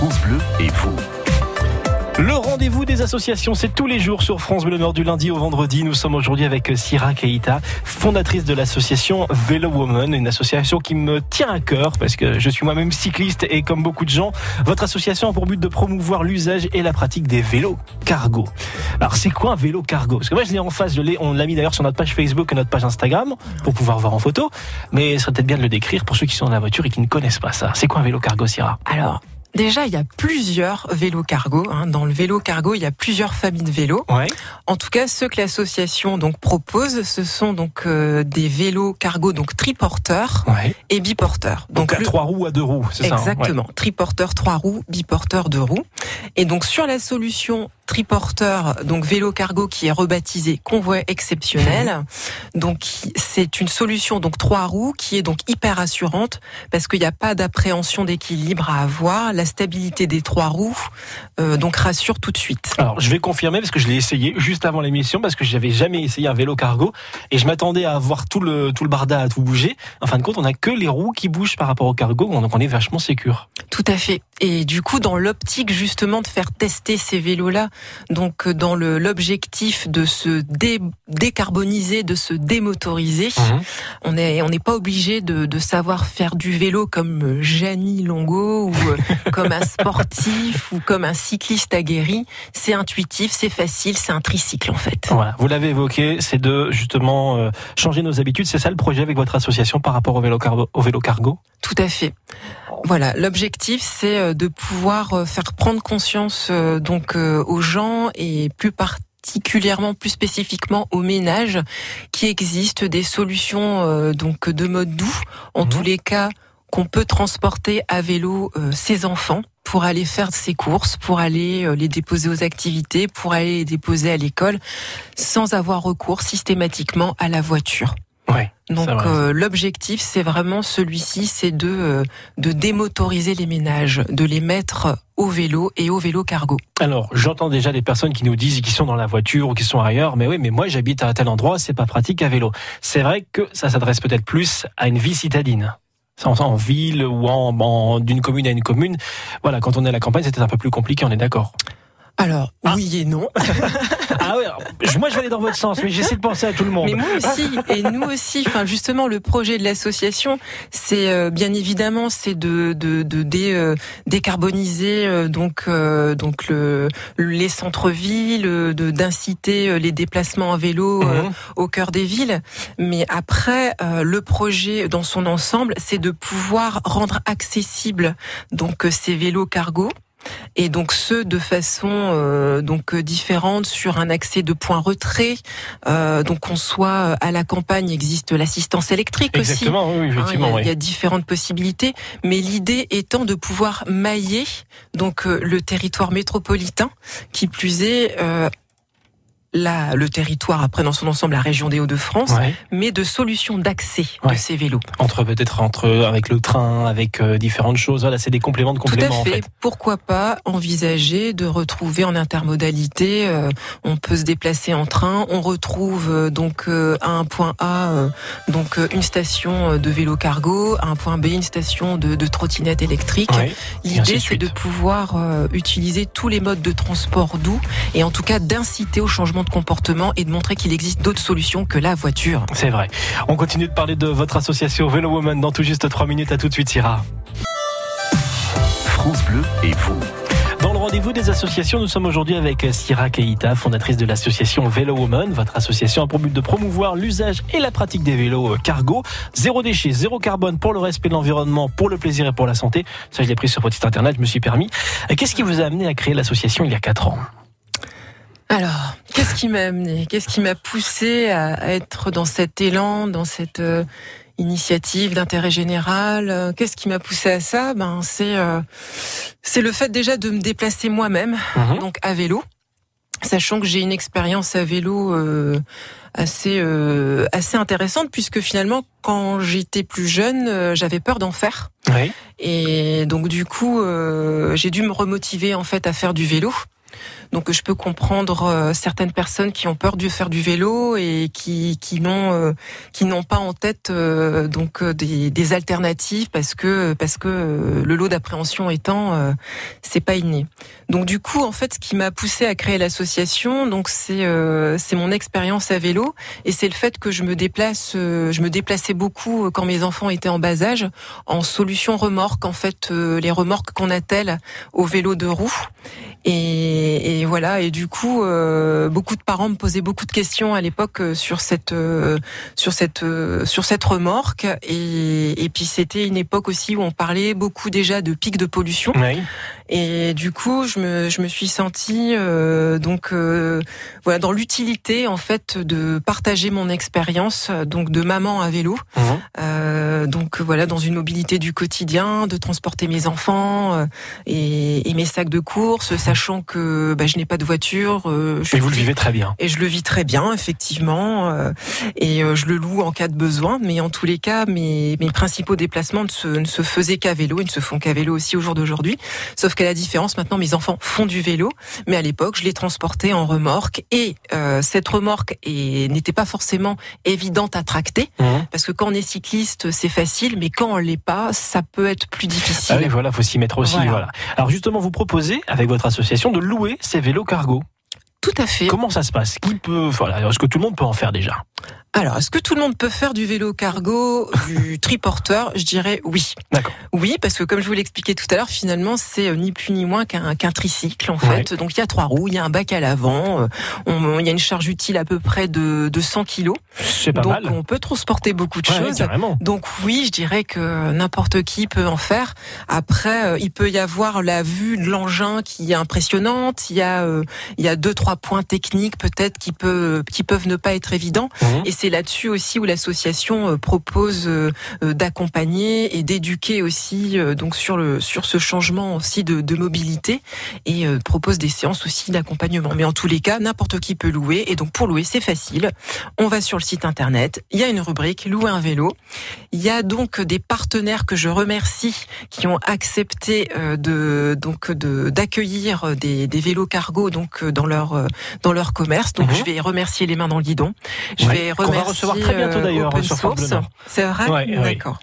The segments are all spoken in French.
France Bleu et vous. Le rendez-vous des associations, c'est tous les jours sur France Bleu Nord du lundi au vendredi. Nous sommes aujourd'hui avec Syrah Keita, fondatrice de l'association Vélo Woman, une association qui me tient à cœur parce que je suis moi-même cycliste et comme beaucoup de gens, votre association a pour but de promouvoir l'usage et la pratique des vélos cargo. Alors c'est quoi un vélo cargo? Parce que moi je l'ai en face, je l'ai, on l'a mis d'ailleurs sur notre page Facebook et notre page Instagram pour pouvoir voir en photo, mais ce serait peut-être bien de le décrire pour ceux qui sont dans la voiture et qui ne connaissent pas ça. C'est quoi un vélo cargo, Syrah Alors, Déjà, il y a plusieurs vélos cargo. Hein. Dans le vélo cargo, il y a plusieurs familles de vélos. Ouais. En tout cas, ceux que l'association donc propose, ce sont donc euh, des vélos cargo donc triporteurs Ouais. et biporteurs. Donc, à le- trois roues, à deux roues, c'est ça hein Exactement. Triporteur trois roues, biporteur deux roues. Et donc sur la solution triporteur, donc vélo cargo qui est rebaptisé convoi exceptionnel. Donc c'est une solution donc trois roues qui est donc hyper assurante parce qu'il n'y a pas d'appréhension d'équilibre à avoir. La stabilité des trois roues euh, donc rassure tout de suite. Alors, je vais confirmer parce que je l'ai essayé juste avant l'émission parce que j'avais jamais essayé un vélo cargo et je m'attendais à voir tout le tout le barda à tout bouger. En fin de compte, on a que les roues qui bougent par rapport au cargo, donc on est vachement sécure. Tout à fait. Et du coup, dans l'optique justement de faire tester ces vélos-là, donc euh, dans l'objectif de se dé- décarboniser, de se démotoriser, on est on n'est pas obligé de, de savoir faire du vélo comme euh, Gianni Longo ou euh, comme un sportif ou comme un cycliste aguerri. C'est intuitif, c'est facile, c'est un tricycle en fait. Voilà, vous l'avez évoqué, c'est de justement euh, changer nos habitudes. C'est ça le projet avec votre association par rapport au vélo cargo. Au vélo cargo? Tout à fait. Voilà, l'objectif c'est euh, de pouvoir euh, faire prendre conscience euh, donc aux gens et plus particulièrement, plus spécifiquement aux ménages qui existent des solutions euh, donc de mode doux, en Mhm. tous les cas qu'on peut transporter à vélo euh, ses enfants pour aller faire ses courses, pour aller euh, les déposer aux activités, pour aller les déposer à l'école, sans avoir recours systématiquement à la voiture. Ouais. Donc euh, l'objectif, c'est vraiment celui-ci, c'est de euh, de démotoriser les ménages, de les mettre au vélo et au vélo cargo. Alors, j'entends déjà des personnes qui nous disent qu'ils sont dans la voiture ou qu'ils sont ailleurs, mais oui, mais moi j'habite à tel endroit, c'est pas pratique à vélo. C'est vrai que ça s'adresse peut-être plus à une vie citadine. Ça, En, en ville ou en, en- d'une commune à une commune. Voilà, quand on est à la campagne, c'était un peu plus compliqué, on est d'accord. Alors Ah. oui et non, Ah ouais, moi je vais aller dans votre sens, mais j'essaie de penser à tout le monde. mais moi aussi et nous aussi. Enfin justement, le projet de l'association, c'est euh, bien évidemment c'est de de, de dé- euh, décarboniser euh, donc euh, donc le les centres-villes, euh, de d'inciter euh, les déplacements à vélo. euh, Mhm. au cœur des villes. Mais après, euh, le projet dans son ensemble, c'est de pouvoir rendre accessibles donc ces vélos cargo. Et donc ceux de façon euh, donc euh, différente sur un accès de point retrait. Euh, donc qu'on soit à la campagne, existe l'assistance électrique aussi. Exactement, oui, oui, Hein, effectivement. il, y a, oui. il y a différentes possibilités, mais l'idée étant de pouvoir mailler donc euh, le territoire métropolitain, qui plus est euh, la, le territoire après dans son ensemble la région des Hauts-de-France, Ouais. mais de solutions d'accès Ouais. de ces vélos. Entre peut-être entre avec le train, avec euh, différentes choses. Voilà, c'est des compléments de Tout à compléments fait. en fait. Pourquoi pas envisager de retrouver en intermodalité euh, On peut se déplacer en train. On retrouve euh, donc euh, à un point A euh, donc euh, une station euh, de vélo cargo, à un point B une station de, de trottinette électrique. Ouais. L'idée, c'est de pouvoir euh, utiliser tous les modes de transport doux et en tout cas d'inciter au changement de comportement et de montrer qu'il existe d'autres solutions que la voiture. C'est vrai. On continue de parler de votre association Vélo Woman dans tout juste 3 minutes. À tout de suite, Syrah. France Bleu et vous. Dans le rendez-vous des associations, nous sommes aujourd'hui avec Syrah Keita, fondatrice de l'association Vélo Woman. Votre association a pour but de promouvoir l'usage et la pratique des vélos euh, cargo. Zéro déchet, zéro carbone pour le respect de l'environnement, pour le plaisir et pour la santé. Ça, je l'ai pris sur votre site internet, je me suis permis. Euh, Qu'est-ce qui vous a amené à créer l'association il y a 4 ans? Alors, qu'est-ce qui m'a amené Qu'est-ce qui m'a poussé à, être dans cet élan, dans cette euh, initiative d'intérêt général Euh, Qu'est-ce qui m'a poussé à ça? Ben, c'est euh, c'est le fait déjà de me déplacer moi-même, Mhm. donc à vélo, sachant que j'ai une expérience à vélo euh, assez euh, assez intéressante puisque finalement quand j'étais plus jeune, euh, j'avais peur d'en faire. Oui. Et donc du coup, euh, j'ai dû me remotiver en fait à faire du vélo. Donc je peux comprendre certaines personnes qui ont peur de faire du vélo et qui qui n'ont qui n'ont pas en tête donc des, des alternatives parce que parce que le lot d'appréhension étant c'est pas inné. Donc du coup en fait ce qui m'a poussé à créer l'association donc c'est c'est mon expérience à vélo et c'est le fait que je me déplace je me déplaçais beaucoup quand mes enfants étaient en bas âge en solution remorque en fait les remorques qu'on attelle au vélo de roue et, et, voilà. Et du coup, euh, beaucoup de parents me posaient beaucoup de questions à l'époque euh, sur cette euh, sur cette sur cette remorque. Et, et puis c'était une époque aussi où on parlait beaucoup déjà de pics de pollution. Et du coup, je me, je me suis sentie euh, donc euh, voilà dans l'utilité en fait de partager mon expérience donc de maman à vélo. Mmh. Euh, donc voilà dans une mobilité du quotidien, de transporter mes enfants et, et, mes sacs de courses, sachant que bah, je n'ai pas de voiture. et vous le vivez très bien. Et je le vis très bien effectivement. et je le loue en cas de besoin. Mais en tous les cas, mes, mes principaux déplacements ne se, ne se faisaient qu'à vélo. Ils ne se font qu'à vélo aussi au jour d'aujourd'hui. Sauf la différence, maintenant mes enfants font du vélo, mais à l'époque je les transportais en remorque et euh, cette remorque n'était pas forcément évidente à tracter mmh. parce que quand on est cycliste c'est facile, mais quand on l'est pas, ça peut être plus difficile. Ah oui, voilà, faut s'y mettre aussi. Voilà. Alors justement, vous proposez avec votre association de louer ces vélos cargo. Tout à fait. Comment ça se passe? Qui peut voilà, Est-ce que tout le monde peut en faire déjà? Alors, est-ce que tout le monde peut faire du vélo cargo, du triporteur? Je dirais oui. D'accord. Oui, parce que comme je vous l'expliquais tout à l'heure, finalement, c'est euh, ni plus ni moins qu'un qu'un tricycle en fait. Donc il y a trois roues, il y a un bac à l'avant, euh, il y a une charge utile à peu près de, de 100 kilos. C'est pas Donc mal. on peut transporter beaucoup de choses. Donc oui, je dirais que n'importe qui peut en faire. Après, euh, il peut y avoir la vue de l'engin qui est impressionnante. Il y a il y a deux trois points techniques peut-être qui peut qui peuvent ne pas être évidents. Mmh. Et c'est là-dessus aussi où l'association euh, propose euh, euh, d'accompagner et d'éduquer aussi donc sur le sur ce changement aussi de, de mobilité et propose des séances aussi d'accompagnement. Mais en tous les cas, n'importe qui peut louer et donc pour louer c'est facile. On va sur le site internet, il y a une rubrique louer un vélo. Il y a donc des partenaires que je remercie qui ont accepté de donc de d'accueillir des, des vélos cargo donc dans leur dans leur commerce. Donc mhm. je vais remercier les mains dans le guidon. Je vais on va recevoir très bientôt euh, d'ailleurs sur Source. C'est vrai D'accord.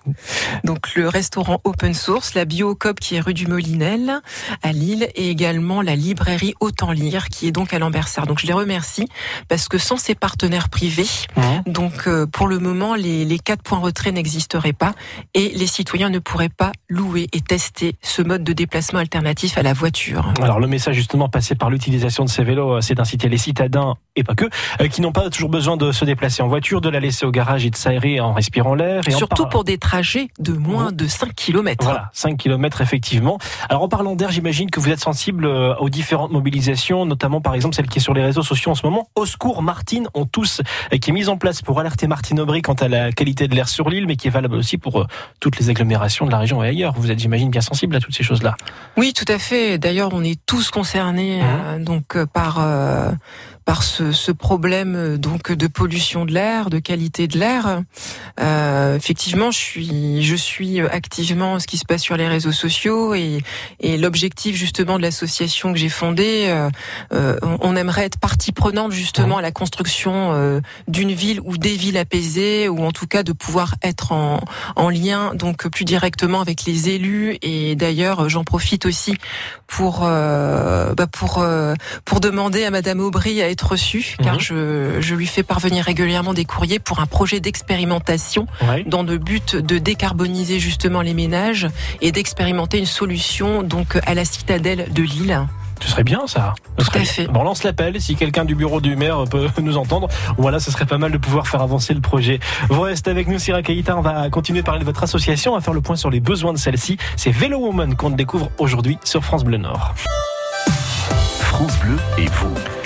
Donc le restaurant Open Source, la Biocop qui est rue du Molinel à Lille et également la librairie Autant Lire qui est donc à Lambersart. Donc je les remercie parce que sans ces partenaires privés, mmh. donc euh, pour le moment les, les quatre points retrait n'existeraient pas et les citoyens ne pourraient pas louer et tester ce mode de déplacement alternatif à la voiture. Alors le message justement passé par l'utilisation de ces vélos, euh, c'est d'inciter les citadins et pas que, qui n'ont pas toujours besoin de se déplacer en voiture, de la laisser au garage et de s'aérer en respirant l'air. Surtout pour des trajets de moins de 5 km. Voilà, 5 km effectivement. Alors en parlant d'air, j'imagine que vous êtes sensible euh, aux différentes mobilisations, notamment par exemple celle qui est sur les réseaux sociaux en ce moment. Au secours, Martine, ont tous, euh, qui est mise en place pour alerter Martine Aubry quant à la qualité de l'air sur l'île, mais qui est valable aussi pour euh, toutes les agglomérations de la région et ailleurs. Vous êtes, j'imagine, bien sensible à toutes ces choses-là. Oui, tout à fait. D'ailleurs, on est tous concernés mmh. donc par par ce, ce, problème euh, donc de pollution de l'air, de qualité de l'air. Euh, effectivement, je suis je suis activement ce qui se passe sur les réseaux sociaux et, et l'objectif justement de l'association que j'ai fondée, euh, euh on aimerait être partie prenante justement à la construction euh, d'une ville ou des villes apaisées ou en tout cas de pouvoir être en, en lien donc plus directement avec les élus et d'ailleurs j'en profite aussi pour bah pour pour demander à Madame Aubry reçu, car mhm. je, je, lui fais parvenir régulièrement des courriers pour un projet d'expérimentation dans le but de décarboniser justement les ménages et d'expérimenter une solution donc à la citadelle de Lille. Ce serait bien ça. Tout à fait. Bon, on lance l'appel si quelqu'un du bureau du maire peut nous entendre. Voilà, ce serait pas mal de pouvoir faire avancer le projet. Vous restez avec nous, Syrah Kaïta. On va continuer à parler de votre association, à faire le point sur les besoins de celle-ci. C'est Vélo Woman qu'on découvre aujourd'hui sur France Bleu Nord. France Bleu et vous.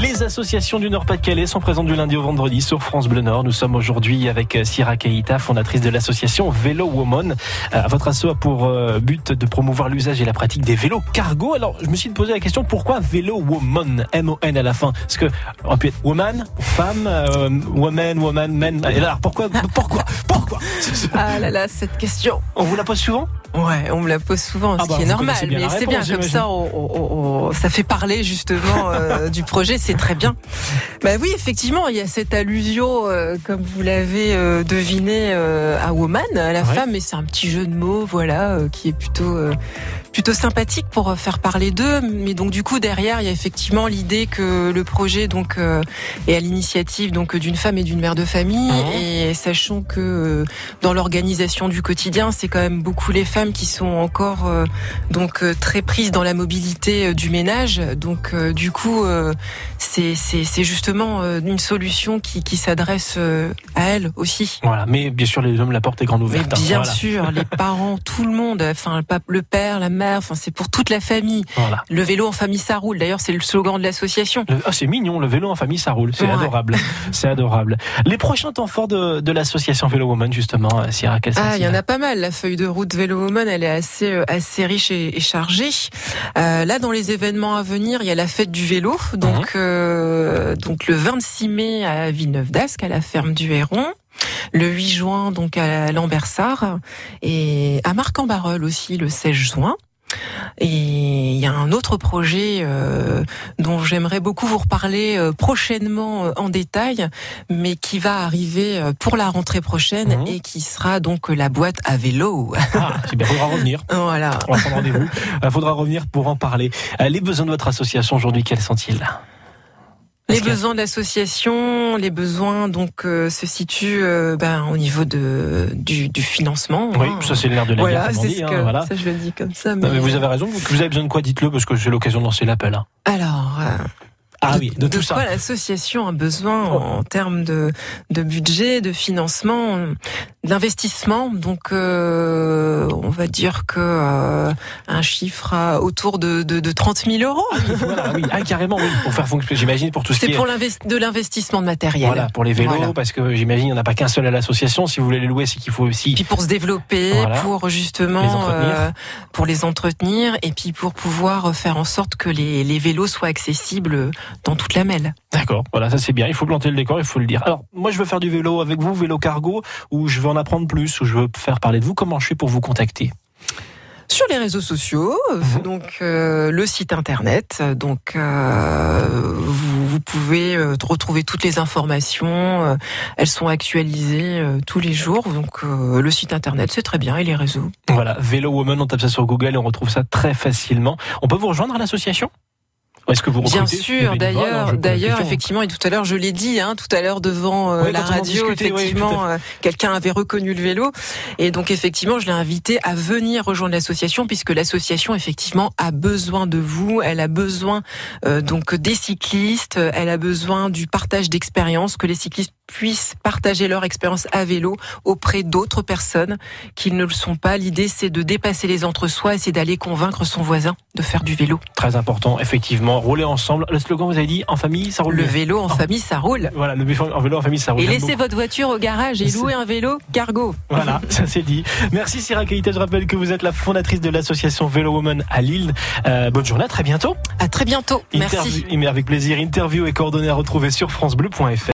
Les associations du Nord-Pas-de-Calais sont présentes du lundi au vendredi sur France Bleu Nord. Nous sommes aujourd'hui avec euh, Syrah Keita, fondatrice de l'association Vélo Woman. Euh, votre asso a pour euh, but de promouvoir l'usage et la pratique des vélos cargo. Alors, je me suis posé la question pourquoi Vélo Woman? M-O-N à la fin Parce que on peut être woman, femme, woman, woman, men. Et alors, pourquoi Pourquoi Pourquoi? Ah là là, cette question. On vous la pose souvent? Ouais, on me la pose souvent, Ah ce bah, qui est vous normal. Mais c'est bien comme ça, on- on- on- ça fait parler justement euh, du projet, c'est très bien. Bah oui, effectivement, il y a cette allusion, euh, comme vous l'avez euh, deviné, à woman, à la Ouais. femme, et c'est un petit jeu de mots, voilà, qui est plutôt plutôt sympathique pour faire parler d'eux. Mais donc du coup derrière, il y a effectivement l'idée que le projet donc est à l'initiative donc d'une femme et d'une mère de famille, Mhm. et sachant que dans l'organisation du quotidien, c'est quand même beaucoup les femmes qui sont encore euh, donc euh, très prises dans la mobilité euh, du ménage. Donc du coup, c'est justement une solution qui qui s'adresse à elles aussi. Voilà, mais bien sûr, les hommes, la porte est grande ouverte. hein, bien voilà. sûr, les parents, tout le monde, enfin le père, la mère, enfin c'est pour toute la famille. Voilà. Le vélo en famille ça roule. D'ailleurs, c'est le slogan de l'association. Ah, c'est mignon, le vélo en famille, ça roule. C'est Ouais. adorable. C'est adorable. Les prochains temps forts de, de l'association Vélo Woman, justement, Sierra, quels Ah, il y en a pas mal. La feuille de route Vélo Elle est assez euh, assez riche et, et chargée. Euh, là, dans les événements à venir, il y a la fête du vélo. Donc euh, donc le 26 mai à Villeneuve d'Ascq, à la ferme du Héron. Le 8 juin, donc à Lambersart et à Marc-en-Barœul aussi le 16 juin. Et il y a un autre projet euh, dont j'aimerais beaucoup vous reparler euh, prochainement euh, en détail, mais qui va arriver euh, pour la rentrée prochaine Mhm. et qui sera donc la boîte à vélo. Ah, bien, faudra revenir. voilà. On va prendre rendez-vous. Il faudra revenir pour en parler. Euh, Les besoins de votre association aujourd'hui, quels sont-ils? Les besoins de l'association, les besoins donc euh, se situent euh, ben, au niveau de du, du financement. Oui, hein. ça c'est l'air de la voilà, c'est ce hein, que voilà. ça je le dis comme ça. Non, Mais, mais vous avez raison, vous, vous avez besoin de quoi, dites-le, parce que j'ai l'occasion de lancer l'appel. hein. alors. euh, Ah oui, de, tout quoi ça. l'association a besoin Oh. en termes de, de budget, de financement, d'investissement? Donc, euh, on va dire que euh, un chiffre à autour de, de, de 30 000 euros. Voilà, oui, ah, carrément, oui, pour faire fonctionner, j'imagine, pour tout ce qui C'est est. pour l'invest- de l'investissement de matériel. Voilà, pour les vélos, Voilà. parce que j'imagine il n'y en a pas qu'un seul à l'association. Si vous voulez les louer, c'est qu'il faut aussi. Puis pour se développer, Voilà. pour justement Les euh, pour les entretenir, et puis pour pouvoir faire en sorte que les, les vélos soient accessibles dans toute la mêle. D'accord, voilà, ça c'est bien. Il faut planter le décor, il faut le dire. Alors, moi, je veux faire du vélo avec vous, vélo cargo, ou je veux en apprendre plus, ou je veux faire parler de vous. Comment je fais pour vous contacter? Sur les réseaux sociaux, Mhm. donc euh, le site internet, donc euh, vous, vous pouvez euh, retrouver toutes les informations. euh, elles sont actualisées euh, tous les jours. Donc euh, le site internet, c'est très bien, et les réseaux. Voilà, Vélo Woman, on tape ça sur Google et on retrouve ça très facilement. On peut vous rejoindre à l'association? Est-ce que vous Bien sûr, je d'ailleurs, d'ailleurs, effectivement, et tout à l'heure, je l'ai dit, hein, tout à l'heure devant euh, la radio, effectivement, euh, quelqu'un avait reconnu le vélo, et donc effectivement, je l'ai invité à venir rejoindre l'association, puisque l'association, effectivement, a besoin de vous, elle a besoin euh, donc des cyclistes, elle a besoin du partage d'expérience, que les cyclistes puissent partager leur expérience à vélo auprès d'autres personnes qui ne le sont pas. L'idée, c'est de dépasser les entre-soi et c'est d'aller convaincre son voisin de faire du vélo. Très important, effectivement. Rouler ensemble. Le slogan, vous avez dit, en famille, ça roule Le bien. vélo en Oh. famille, ça roule. Voilà, le vélo en vélo en famille, ça roule Et laissez beaucoup. votre voiture au garage et louez un vélo cargo. Voilà, ça c'est dit. Merci Syrah Keita, je rappelle que vous êtes la fondatrice de l'association Vélo Woman à Lille. Euh, bonne journée, à très bientôt. À très bientôt. Merci. Interview- avec plaisir, interview et coordonnées à retrouver sur francebleu.fr.